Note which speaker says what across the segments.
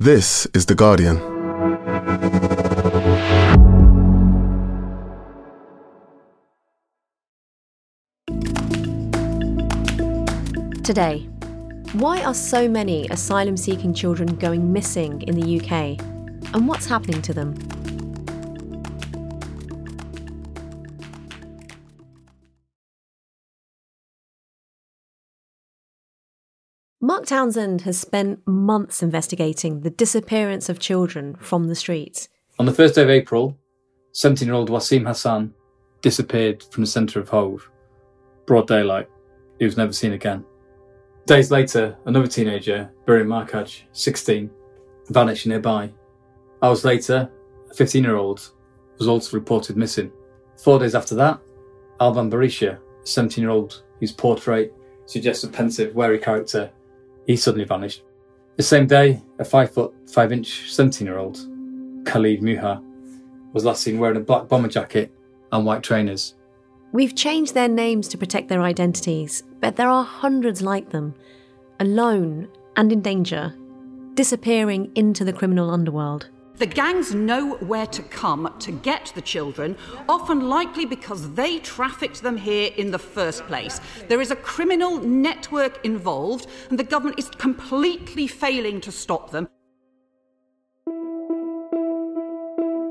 Speaker 1: This is The Guardian.
Speaker 2: Today, why are so many asylum seeking children going missing in the UK? And what's happening to them? Mark Townsend has spent months investigating the disappearance of children from the streets.
Speaker 3: On the first day of April, 17 year old Wasim Hassan disappeared from the centre of Hove. Broad daylight. He was never seen again. Days later, another teenager, Birim Markaj, 16, vanished nearby. Hours later, a 15 year old was also reported missing. Four days after that, Alban Barisha, a 17 year old whose portrait suggests a pensive, wary character, he suddenly vanished. The same day, a 5 foot 5 inch 17 year old, Khalid Muha, was last seen wearing a black bomber jacket and white trainers.
Speaker 2: We've changed their names to protect their identities, but there are hundreds like them, alone and in danger, disappearing into the criminal underworld.
Speaker 4: The gangs know where to come to get the children, often likely because they trafficked them here in the first place. There is a criminal network involved, and the government is completely failing to stop them.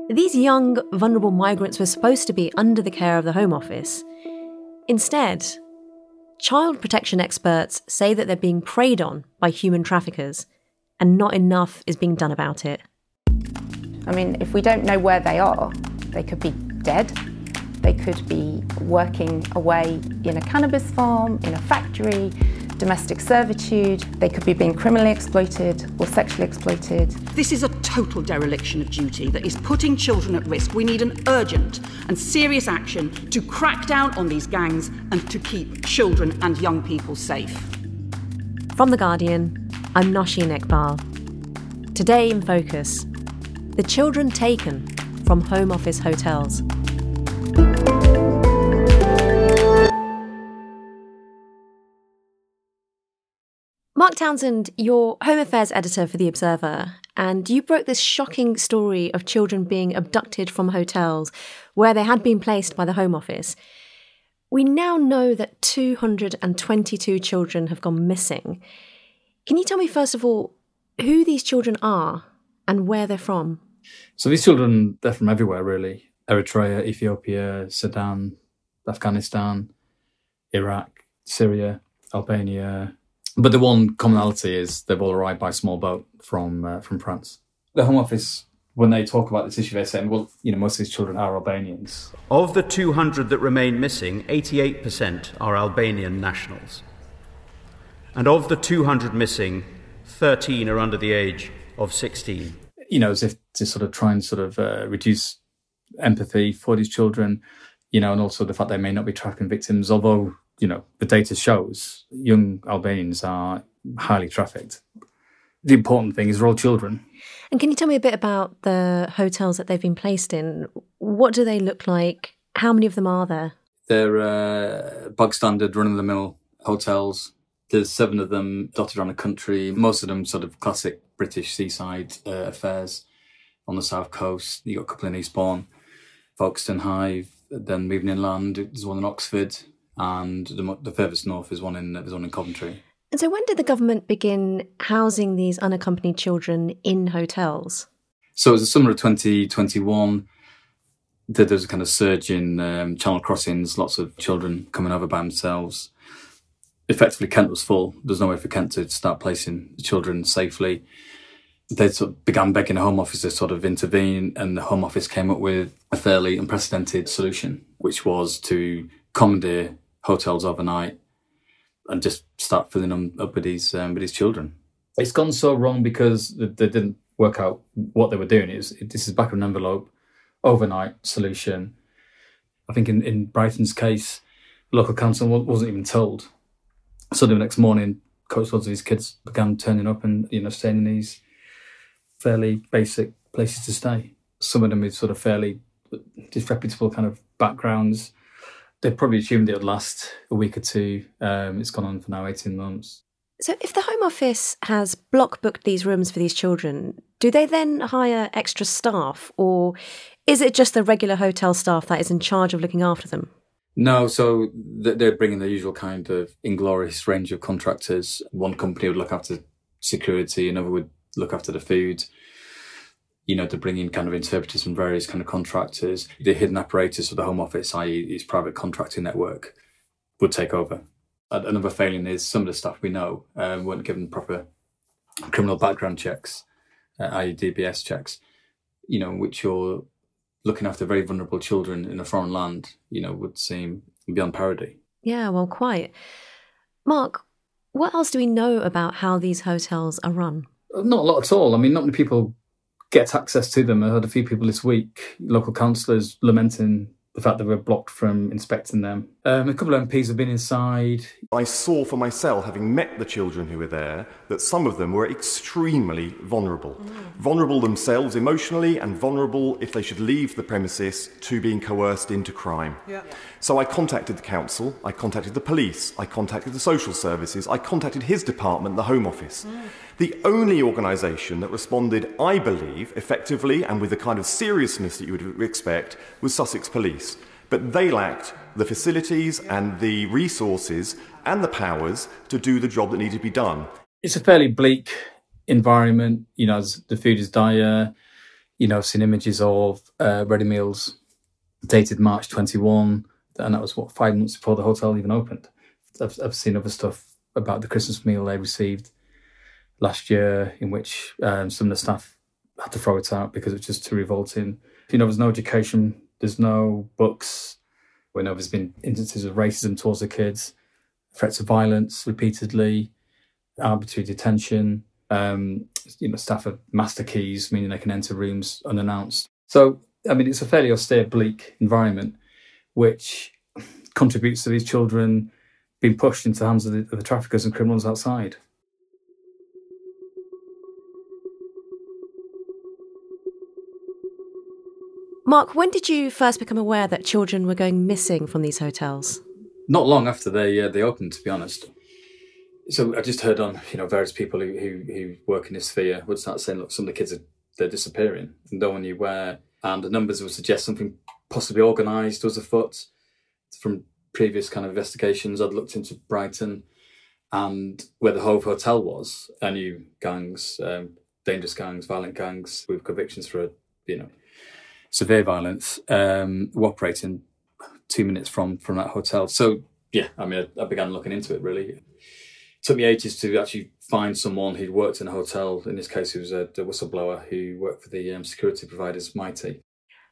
Speaker 2: These young, vulnerable migrants were supposed to be under the care of the Home Office. Instead, child protection experts say that they're being preyed on by human traffickers, and not enough is being done about it.
Speaker 5: I mean, if we don't know where they are, they could be dead, they could be working away in a cannabis farm, in a factory, domestic servitude, they could be being criminally exploited or sexually exploited.
Speaker 4: This is a total dereliction of duty that is putting children at risk. We need an urgent and serious action to crack down on these gangs and to keep children and young people safe.
Speaker 2: From The Guardian, I'm Nosheen Iqbal. Today in Focus, the children taken from Home Office hotels. Mark Townsend, you're Home Affairs editor for The Observer, and you broke this shocking story of children being abducted from hotels where they had been placed by the Home Office. We now know that 222 children have gone missing. Can you tell me, first of all, who these children are and where they're from?
Speaker 3: So these children, they're from everywhere, really Eritrea, Ethiopia, Sudan, Afghanistan, Iraq, Syria, Albania. But the one commonality is they've all arrived by small boat from uh, from France. The Home Office, when they talk about this issue, they're saying, well, you know, most of these children are Albanians.
Speaker 6: Of the 200 that remain missing, 88% are Albanian nationals. And of the 200 missing, 13 are under the age of 16
Speaker 3: you know, as if to sort of try and sort of uh, reduce empathy for these children, you know, and also the fact they may not be trafficking victims, although, you know, the data shows young Albanians are highly trafficked. The important thing is they're all children.
Speaker 2: And can you tell me a bit about the hotels that they've been placed in? What do they look like? How many of them are there?
Speaker 3: They're uh, bog standard, run of the mill hotels. There's seven of them dotted around the country, most of them sort of classic British seaside uh, affairs on the south coast. You got a couple in Eastbourne, Folkestone Hythe, then moving inland, there's one in Oxford, and the, the furthest north is one in there's one in Coventry.
Speaker 2: And so, when did the government begin housing these unaccompanied children in hotels?
Speaker 3: So, it was the summer of 2021. There was a kind of surge in um, channel crossings, lots of children coming over by themselves. Effectively, Kent was full. There's no way for Kent to start placing children safely they sort of began begging the Home Office to sort of intervene, and the Home Office came up with a fairly unprecedented solution, which was to commandeer hotels overnight and just start filling them up with these um, with these children. It's gone so wrong because they didn't work out what they were doing. It was, this is back of an envelope, overnight solution. I think in, in Brighton's case, local council wasn't even told. So the next morning, coach loads of these kids began turning up and you know staying in these fairly basic places to stay. Some of them with sort of fairly disreputable kind of backgrounds. They probably assumed it would last a week or two. Um, it's gone on for now 18 months.
Speaker 2: So, if the Home Office has block booked these rooms for these children, do they then hire extra staff, or is it just the regular hotel staff that is in charge of looking after them?
Speaker 3: No, so they're bringing the usual kind of inglorious range of contractors. One company would look after security, another would look after the food. You know, to bring in kind of interpreters from various kind of contractors. The hidden apparatus of the Home Office, i.e., its private contracting network, would take over. Another failing is some of the staff we know um, weren't given proper criminal background checks, uh, i.e., DBS checks. You know, which you're looking after very vulnerable children in a foreign land, you know, would seem beyond parody.
Speaker 2: Yeah, well, quite. Mark, what else do we know about how these hotels are run?
Speaker 3: Uh, not a lot at all. I mean, not many people get access to them. I heard a few people this week, local councillors lamenting the fact that we're blocked from inspecting them. Um, a couple of MPs have been inside.
Speaker 1: I saw for myself, having met the children who were there, that some of them were extremely vulnerable. Mm. Vulnerable themselves emotionally, and vulnerable if they should leave the premises to being coerced into crime. Yeah. So I contacted the council, I contacted the police, I contacted the social services, I contacted his department, the Home Office. Mm. The only organisation that responded, I believe, effectively and with the kind of seriousness that you would expect was Sussex Police. But they lacked the facilities and the resources and the powers to do the job that needed to be done.
Speaker 3: It's a fairly bleak environment, you know, as the food is dire. You know, I've seen images of uh, ready meals dated March 21, and that was what, five months before the hotel even opened. I've, I've seen other stuff about the Christmas meal they received last year in which um, some of the staff had to throw it out because it was just too revolting. You know, there's no education, there's no books. We know there's been instances of racism towards the kids, threats of violence repeatedly, arbitrary detention. Um, you know, staff have master keys, meaning they can enter rooms unannounced. So, I mean, it's a fairly austere, bleak environment, which contributes to these children being pushed into the hands of the, of the traffickers and criminals outside.
Speaker 2: Mark, when did you first become aware that children were going missing from these hotels?
Speaker 3: Not long after they uh, they opened, to be honest. So I just heard on you know various people who, who, who work in this sphere would start saying, look, some of the kids are they're disappearing, and no one knew where, and the numbers would suggest something possibly organised was afoot. From previous kind of investigations, I'd looked into Brighton and where the Hove Hotel was. I knew gangs, um, dangerous gangs, violent gangs with convictions for you know severe violence um, were operating two minutes from from that hotel. So yeah, I mean, I, I, began looking into it. Really, it took me ages to actually find someone who'd worked in a hotel. In this case, it was a, a whistleblower who worked for the um, security providers Mitie.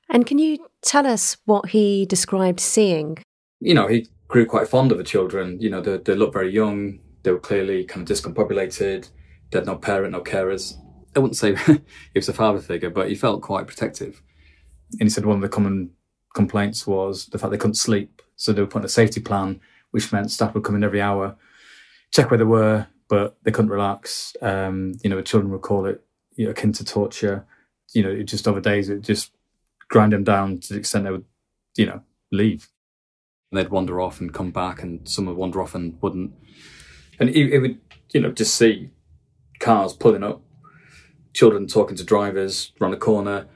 Speaker 2: And can you tell us what he described seeing?
Speaker 3: You know, he grew quite fond of the children. You know, they, they looked very young. They were clearly kind of discombobulated. They had no parent, no carers. I wouldn't say he was a father figure, but he felt quite protective and he said one of the common complaints was the fact they couldn't sleep. So they were putting a safety plan, which meant staff would come in every hour, check where they were, but they couldn't relax. Um, you know, the children would call it you know, akin to torture. You know, it just over days, it just grind them down to the extent they would, you know, leave. And they'd wander off and come back, and some would wander off and wouldn't. And it, it would, you know, just see cars pulling up, children talking to drivers around a corner,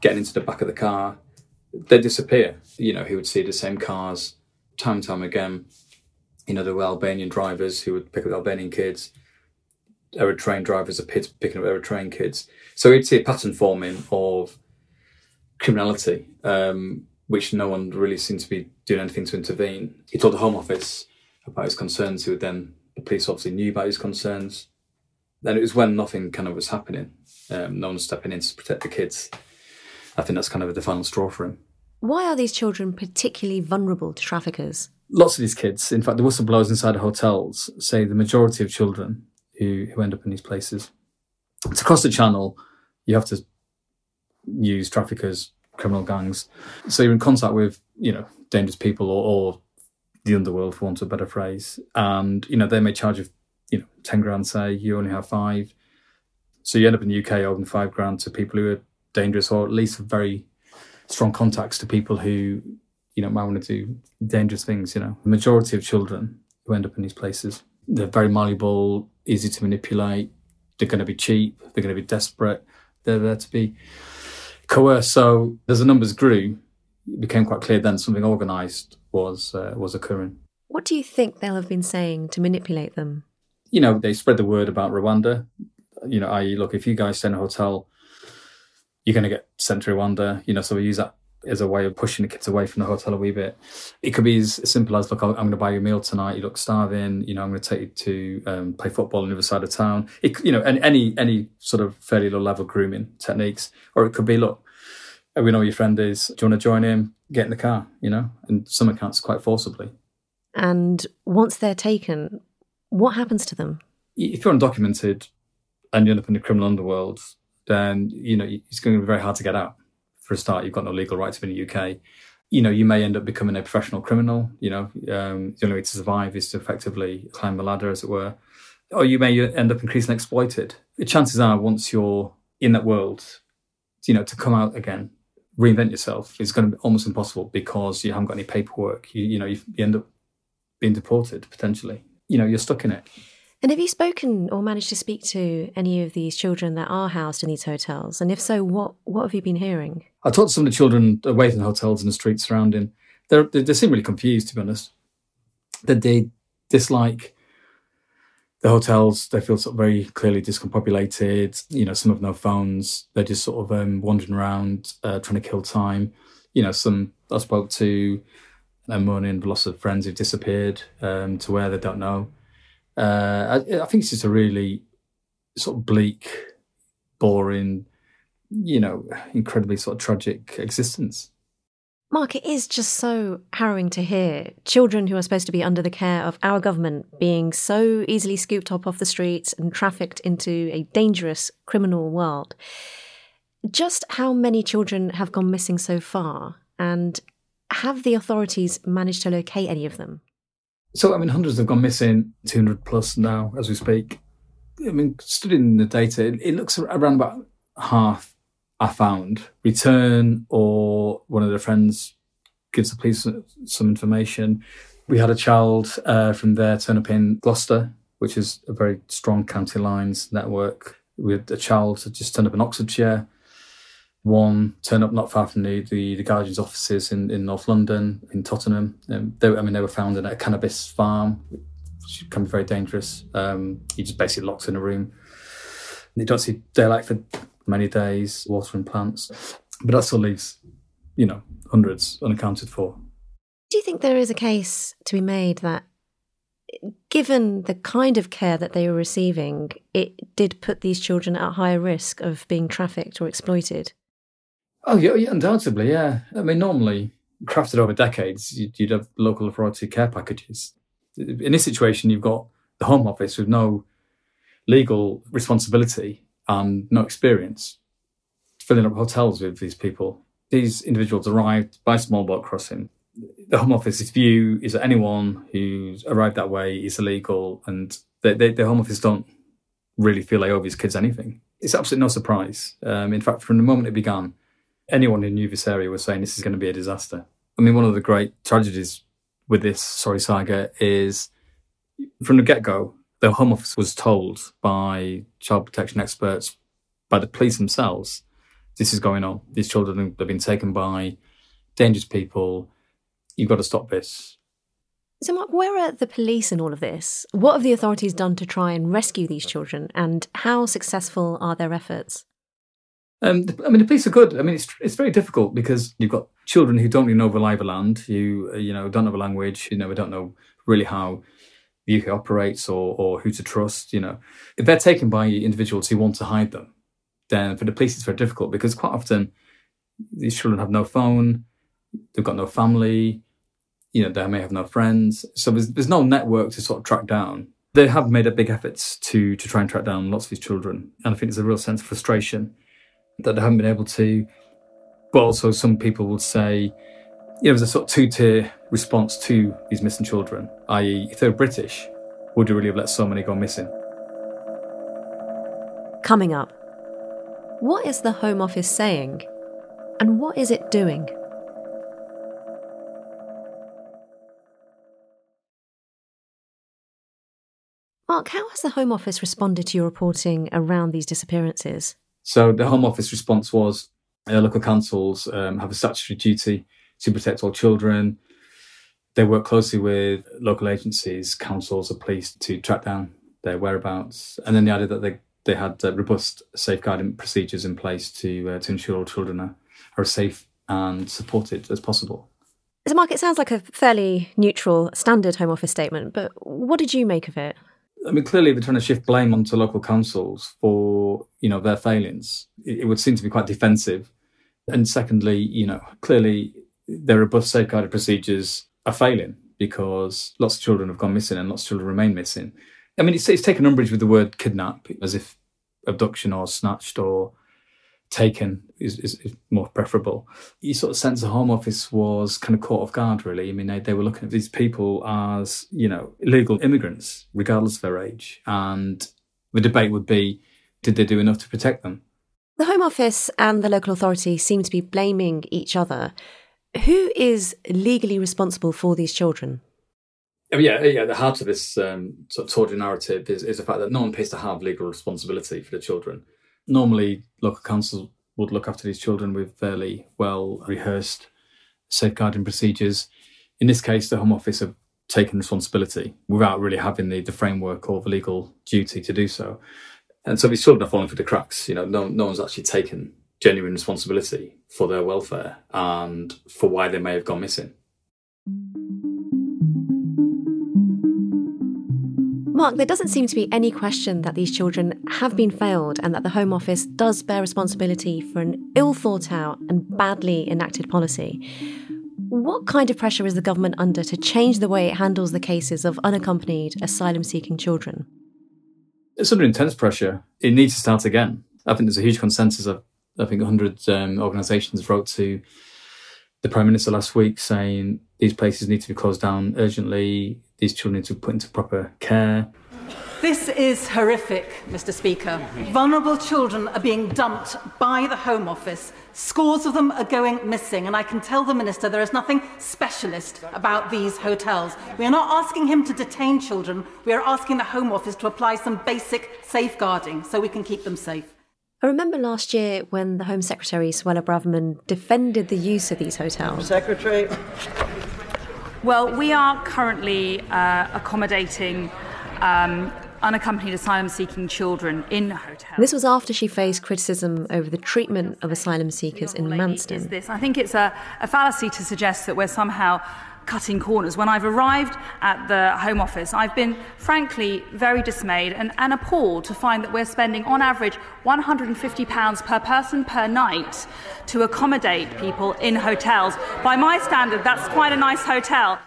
Speaker 3: getting into the back of the car, they disappear. You know, he would see the same cars time and time again. You know, there were Albanian drivers who would pick up Albanian kids, Eritrean drivers are picking up Eritrean kids. So he'd see a pattern forming of criminality, um, which no one really seemed to be doing anything to intervene. He told the Home Office about his concerns, who then, the police obviously knew about his concerns. Then it was when nothing kind of was happening. Um, no one stepping in to protect the kids. I think that's kind of the final straw for him.
Speaker 2: Why are these children particularly vulnerable to traffickers?
Speaker 3: Lots of these kids, in fact, the whistleblowers inside the hotels say the majority of children who, who end up in these places. It's across the channel, you have to use traffickers, criminal gangs. So you're in contact with, you know, dangerous people or, or the underworld, for want of a better phrase. And, you know, they may charge you, you know, 10 grand, say, you only have five. So you end up in the UK owing five grand to people who are dangerous or at least very strong contacts to people who you know might want to do dangerous things you know the majority of children who end up in these places they're very malleable easy to manipulate. They're going to be cheap. They're going to be desperate. They're there to be coerced. So as the numbers grew, it became quite clear then something organised was uh, was occurring.
Speaker 2: What do you think they'll have been saying to manipulate them?
Speaker 3: You know, they spread the word about Rwanda. You know, i.e., look, if you guys stay in a hotel, you're going to get sent to Rwanda. You know, so we use that as a way of pushing the kids away from the hotel a wee bit. It could be as simple as, look, I'm going to buy you a meal tonight. You look starving. You know, I'm going to take you to um, play football on the other side of town. It, you know, any, any any sort of fairly low level grooming techniques, or it could be, look, we know your friend is. Do you want to join him? Get in the car. You know, and some accounts, quite forcibly.
Speaker 2: And once they're taken, what happens to them?
Speaker 3: If you're undocumented and you end up in the criminal underworld, then you know it's going to be very hard to get out. For a start, you've got no legal rights in the UK. You know, you may end up becoming a professional criminal. You know, um, the only way to survive is to effectively climb the ladder, as it were. Or you may end up increasingly exploited. The chances are, once you're in that world, you know, to come out again, reinvent yourself is going to be almost impossible because you haven't got any paperwork. You, you know, you, end up being deported potentially. You know, you're stuck in it.
Speaker 2: And have you spoken or managed to speak to any of these children that are housed in these hotels? And if so, what what have you been hearing?
Speaker 3: I talked to some of the children away from the hotels in the streets surrounding. They're, they they seem really confused, to be honest. That they dislike the hotels. They feel sort of very clearly discombobulated. You know, some have no phones. They're just sort of um, wandering around, uh, trying to kill time. You know, some I spoke to and mourning loss of friends who've disappeared um, to where they don't know. Uh, I, I, think it's just a really sort of bleak, boring, you know, incredibly sort of tragic existence.
Speaker 2: Mark, it is just so harrowing to hear children who are supposed to be under the care of our government being so easily scooped up off the streets and trafficked into a dangerous criminal world. Just how many children have gone missing so far? And have the authorities managed to locate any of them?
Speaker 3: So, I mean, hundreds have gone missing, 200 plus now as we speak. I mean, studying the data, it, looks around about half I found return or one of their friends gives the police some information. We had a child uh, from there turn up in Gloucester, which is a very strong county lines network. We had a child just turned up in Oxfordshire one turned up not far from the, the, the Guardian's offices in, in North London, in Tottenham. Um, they, I mean, they were found in a cannabis farm, which can be very dangerous. Um, you just basically locked in a room. You don't see daylight for many days, watering plants. But that still leaves, you know, hundreds unaccounted for.
Speaker 2: Do you think there is a case to be made that given the kind of care that they were receiving, it did put these children at higher risk of being trafficked or exploited?
Speaker 3: Oh, yeah, yeah, undoubtedly, yeah. I mean, normally, crafted over decades, you'd, you'd have local authority care packages. In this situation, you've got the Home Office with no legal responsibility and no experience filling up hotels with these people. These individuals arrived by small boat crossing. The Home Office's view is that anyone who's arrived that way is illegal, and they, they, the Home Office don't really feel they owe these kids anything. It's absolutely no surprise. Um, in fact, from the moment it began, anyone who knew this area was saying this is going to be a disaster. I mean, one of the great tragedies with this sorry saga is from the get go, the Home Office was told by child protection experts, by the police themselves, this is going on. These children have been taken by dangerous people. You've got to stop this.
Speaker 2: So, Mark, where are the police in all of this? What have the authorities done to try and rescue these children, and how successful are their efforts?
Speaker 3: Um, I mean, the police are good. I mean, it's it's very difficult because you've got children who don't really know the lie land, who uh, you know don't know the language, you know, don't know really how the UK operates or or who to trust. You know, if they're taken by individuals who want to hide them, then for the police it's very difficult because quite often these children have no phone, they've got no family, you know, they may have no friends, so there's there's no network to sort of track down. They have made a big efforts to to try and track down lots of these children, and I think there's a real sense of frustration that they haven't been able to. But also, some people would say, you know, there's a sort of two tier response to these missing children, i.e., if they were British, would you really have let so many go missing?
Speaker 2: Coming up, what is the Home Office saying? And what is it doing? Mark, how has the Home Office responded to your reporting around these disappearances?
Speaker 3: So the Home Office response was uh, local councils um, have a statutory duty to protect all children. They work closely with local agencies, councils, or police to track down their whereabouts. And then they added that they, they had uh, robust safeguarding procedures in place to, uh, to ensure all children are, are safe and supported as possible.
Speaker 2: So, Mark, it sounds like a fairly neutral, standard Home Office statement, but what did you make of it?
Speaker 3: I mean, clearly they're trying to shift blame onto local councils for, you know, their failings. It, would seem to be quite defensive. And secondly, you know, clearly their robust safeguarded procedures are failing because lots of children have gone missing and lots of children remain missing. I mean, it's, it's taken umbrage with the word kidnap as if abduction or snatched or taken is, is, is, more preferable. You sort of sense the Home Office was kind of caught off guard, really. I mean, they, they were looking at these people as, you know, illegal immigrants, regardless of their age. And the debate would be did they do enough to protect them?
Speaker 2: The Home Office and the local authority seem to be blaming each other. Who is legally responsible for these children?
Speaker 3: Oh, yeah, yeah. The heart of this um, sort of tawdry narrative is, is the fact that no one appears to have legal responsibility for the children normally local councils would look after these children with fairly well rehearsed safeguarding procedures. In this case, the Home Office have taken responsibility without really having the, the framework or the legal duty to do so. And so these children are falling through the cracks. You know, no, no one's actually taken genuine responsibility for their welfare and for why they may have gone missing.
Speaker 2: Mark, there doesn't seem to be any question that these children have been failed and that the Home Office does bear responsibility for an ill thought out and badly enacted policy. What kind of pressure is the government under to change the way it handles the cases of unaccompanied asylum seeking children?
Speaker 3: It's under intense pressure. It needs to start again. I think there's a huge consensus I think 100 um, organisations wrote to the Prime Minister last week saying these places need to be closed down urgently these children to be put into proper care.
Speaker 4: This is horrific, Mr. Speaker. Vulnerable children are being dumped by the Home Office. Scores of them are going missing, and I can tell the Minister there is nothing specialist about these hotels. We are not asking him to detain children, we are asking the Home Office to apply some basic safeguarding so we can keep them safe.
Speaker 2: I remember last year when the Home Secretary, Suella Braverman, defended the use of these hotels.
Speaker 7: Secretary.
Speaker 8: Well, we are currently uh, accommodating um, unaccompanied asylum seeking children in hotels.
Speaker 2: This was after she faced criticism over the treatment of asylum seekers in Manston.
Speaker 8: This. I think it's a, a fallacy to suggest that we're somehow cutting corners. When I've arrived at the Home Office, I've been frankly very dismayed and, and appalled to find that we're spending on average £150 per person per night to accommodate people in hotels. By my standard, that's quite a nice hotel.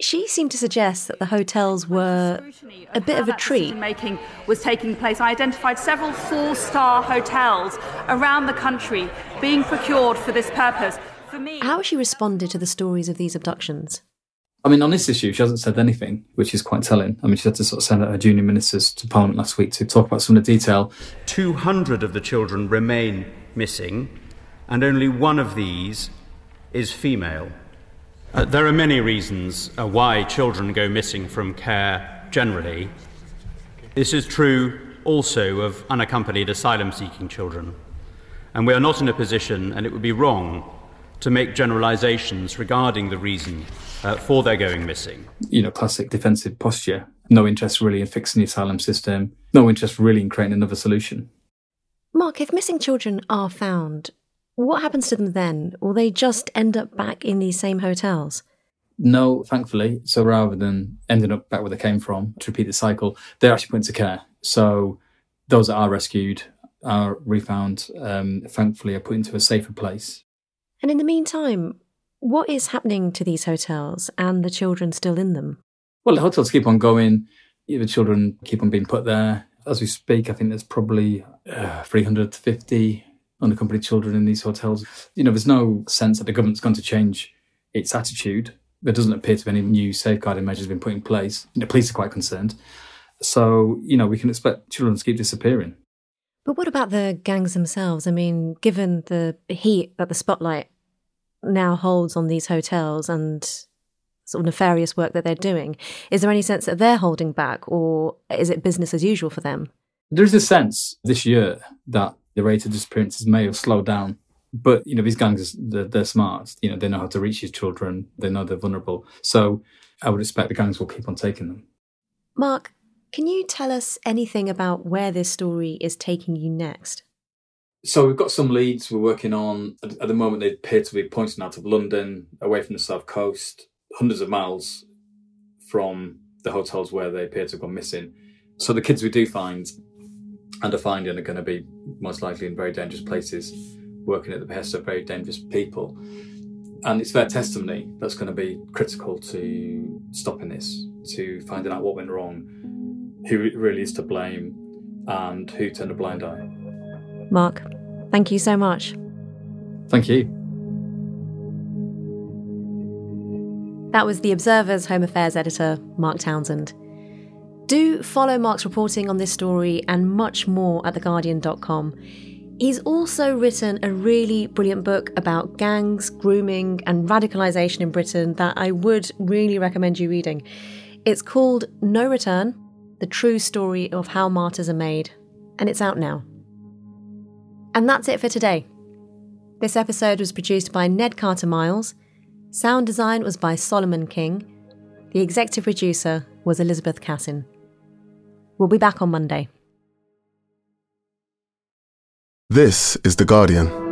Speaker 2: She seemed to suggest that the hotels were a bit of a treat.
Speaker 8: Making was taking place. I identified several four-star hotels around the country being procured for this purpose.
Speaker 2: How has she responded to the stories of these abductions?
Speaker 3: I mean, on this issue, she hasn't said anything, which is quite telling. I mean, she had to sort of send out her junior ministers to Parliament last week to talk about some of the detail.
Speaker 6: 200 of the children remain missing, and only one of these is female. Uh, there are many reasons uh, why children go missing from care generally. This is true also of unaccompanied asylum seeking children. And we are not in a position, and it would be wrong to make generalizations regarding the reason uh, for their going missing.
Speaker 3: You know, classic defensive posture. No interest really in fixing the asylum system, no interest really in creating another solution.
Speaker 2: Mark, if missing children are found, what happens to them then? Will they just end up back in these same hotels?
Speaker 3: No, thankfully. So rather than ending up back where they came from, to repeat the cycle, they're actually put into care. So those that are rescued are refound, um, thankfully, are put into a safer place.
Speaker 2: And in the meantime, what is happening to these hotels and the children still in them?
Speaker 3: Well, the hotels keep on going. The children keep on being put there. As we speak, I think there's probably uh, 350 unaccompanied children in these hotels. You know, there's no sense that the government's going to change its attitude. There doesn't appear to be any new safeguarding measures being put in place. The police are quite concerned. So, you know, we can expect children to keep disappearing.
Speaker 2: But what about the gangs themselves? I mean, given the heat that the spotlight now holds on these hotels and sort of nefarious work that they're doing. Is there any sense that they're holding back, or is it business as usual for them?
Speaker 3: There's a sense this year that the rate of disappearances may have slowed down. But you know these gangs, they're, they're smart. You know they know how to reach these children. They know they're vulnerable. So I would expect the gangs will keep on taking them.
Speaker 2: Mark, can you tell us anything about where this story is taking you next?
Speaker 3: So we've got some leads we're working on. At, the moment, they appear to be pointing out of London, away from the south coast, hundreds of miles from the hotels where they appear to have gone missing. So the kids we do find and are finding are going to be most likely in very dangerous places, working at the behest of very dangerous people. And it's their testimony that's going to be critical to stopping this, to finding out what went wrong, who really is to blame, and who turned a blind eye.
Speaker 2: Mark, thank you so much.
Speaker 3: Thank you.
Speaker 2: That was The Observer's Home Affairs editor, Mark Townsend. Do follow Mark's reporting on this story and much more at theguardian.com. He's also written a really brilliant book about gangs, grooming, and radicalisation in Britain that I would really recommend you reading. It's called No Return The True Story of How Martyrs Are Made, and it's out now. And that's it for today. This episode was produced by Ned Carter Miles. Sound design was by Solomon King. The executive producer was Elizabeth Cassin. We'll be back on Monday.
Speaker 7: This is The Guardian.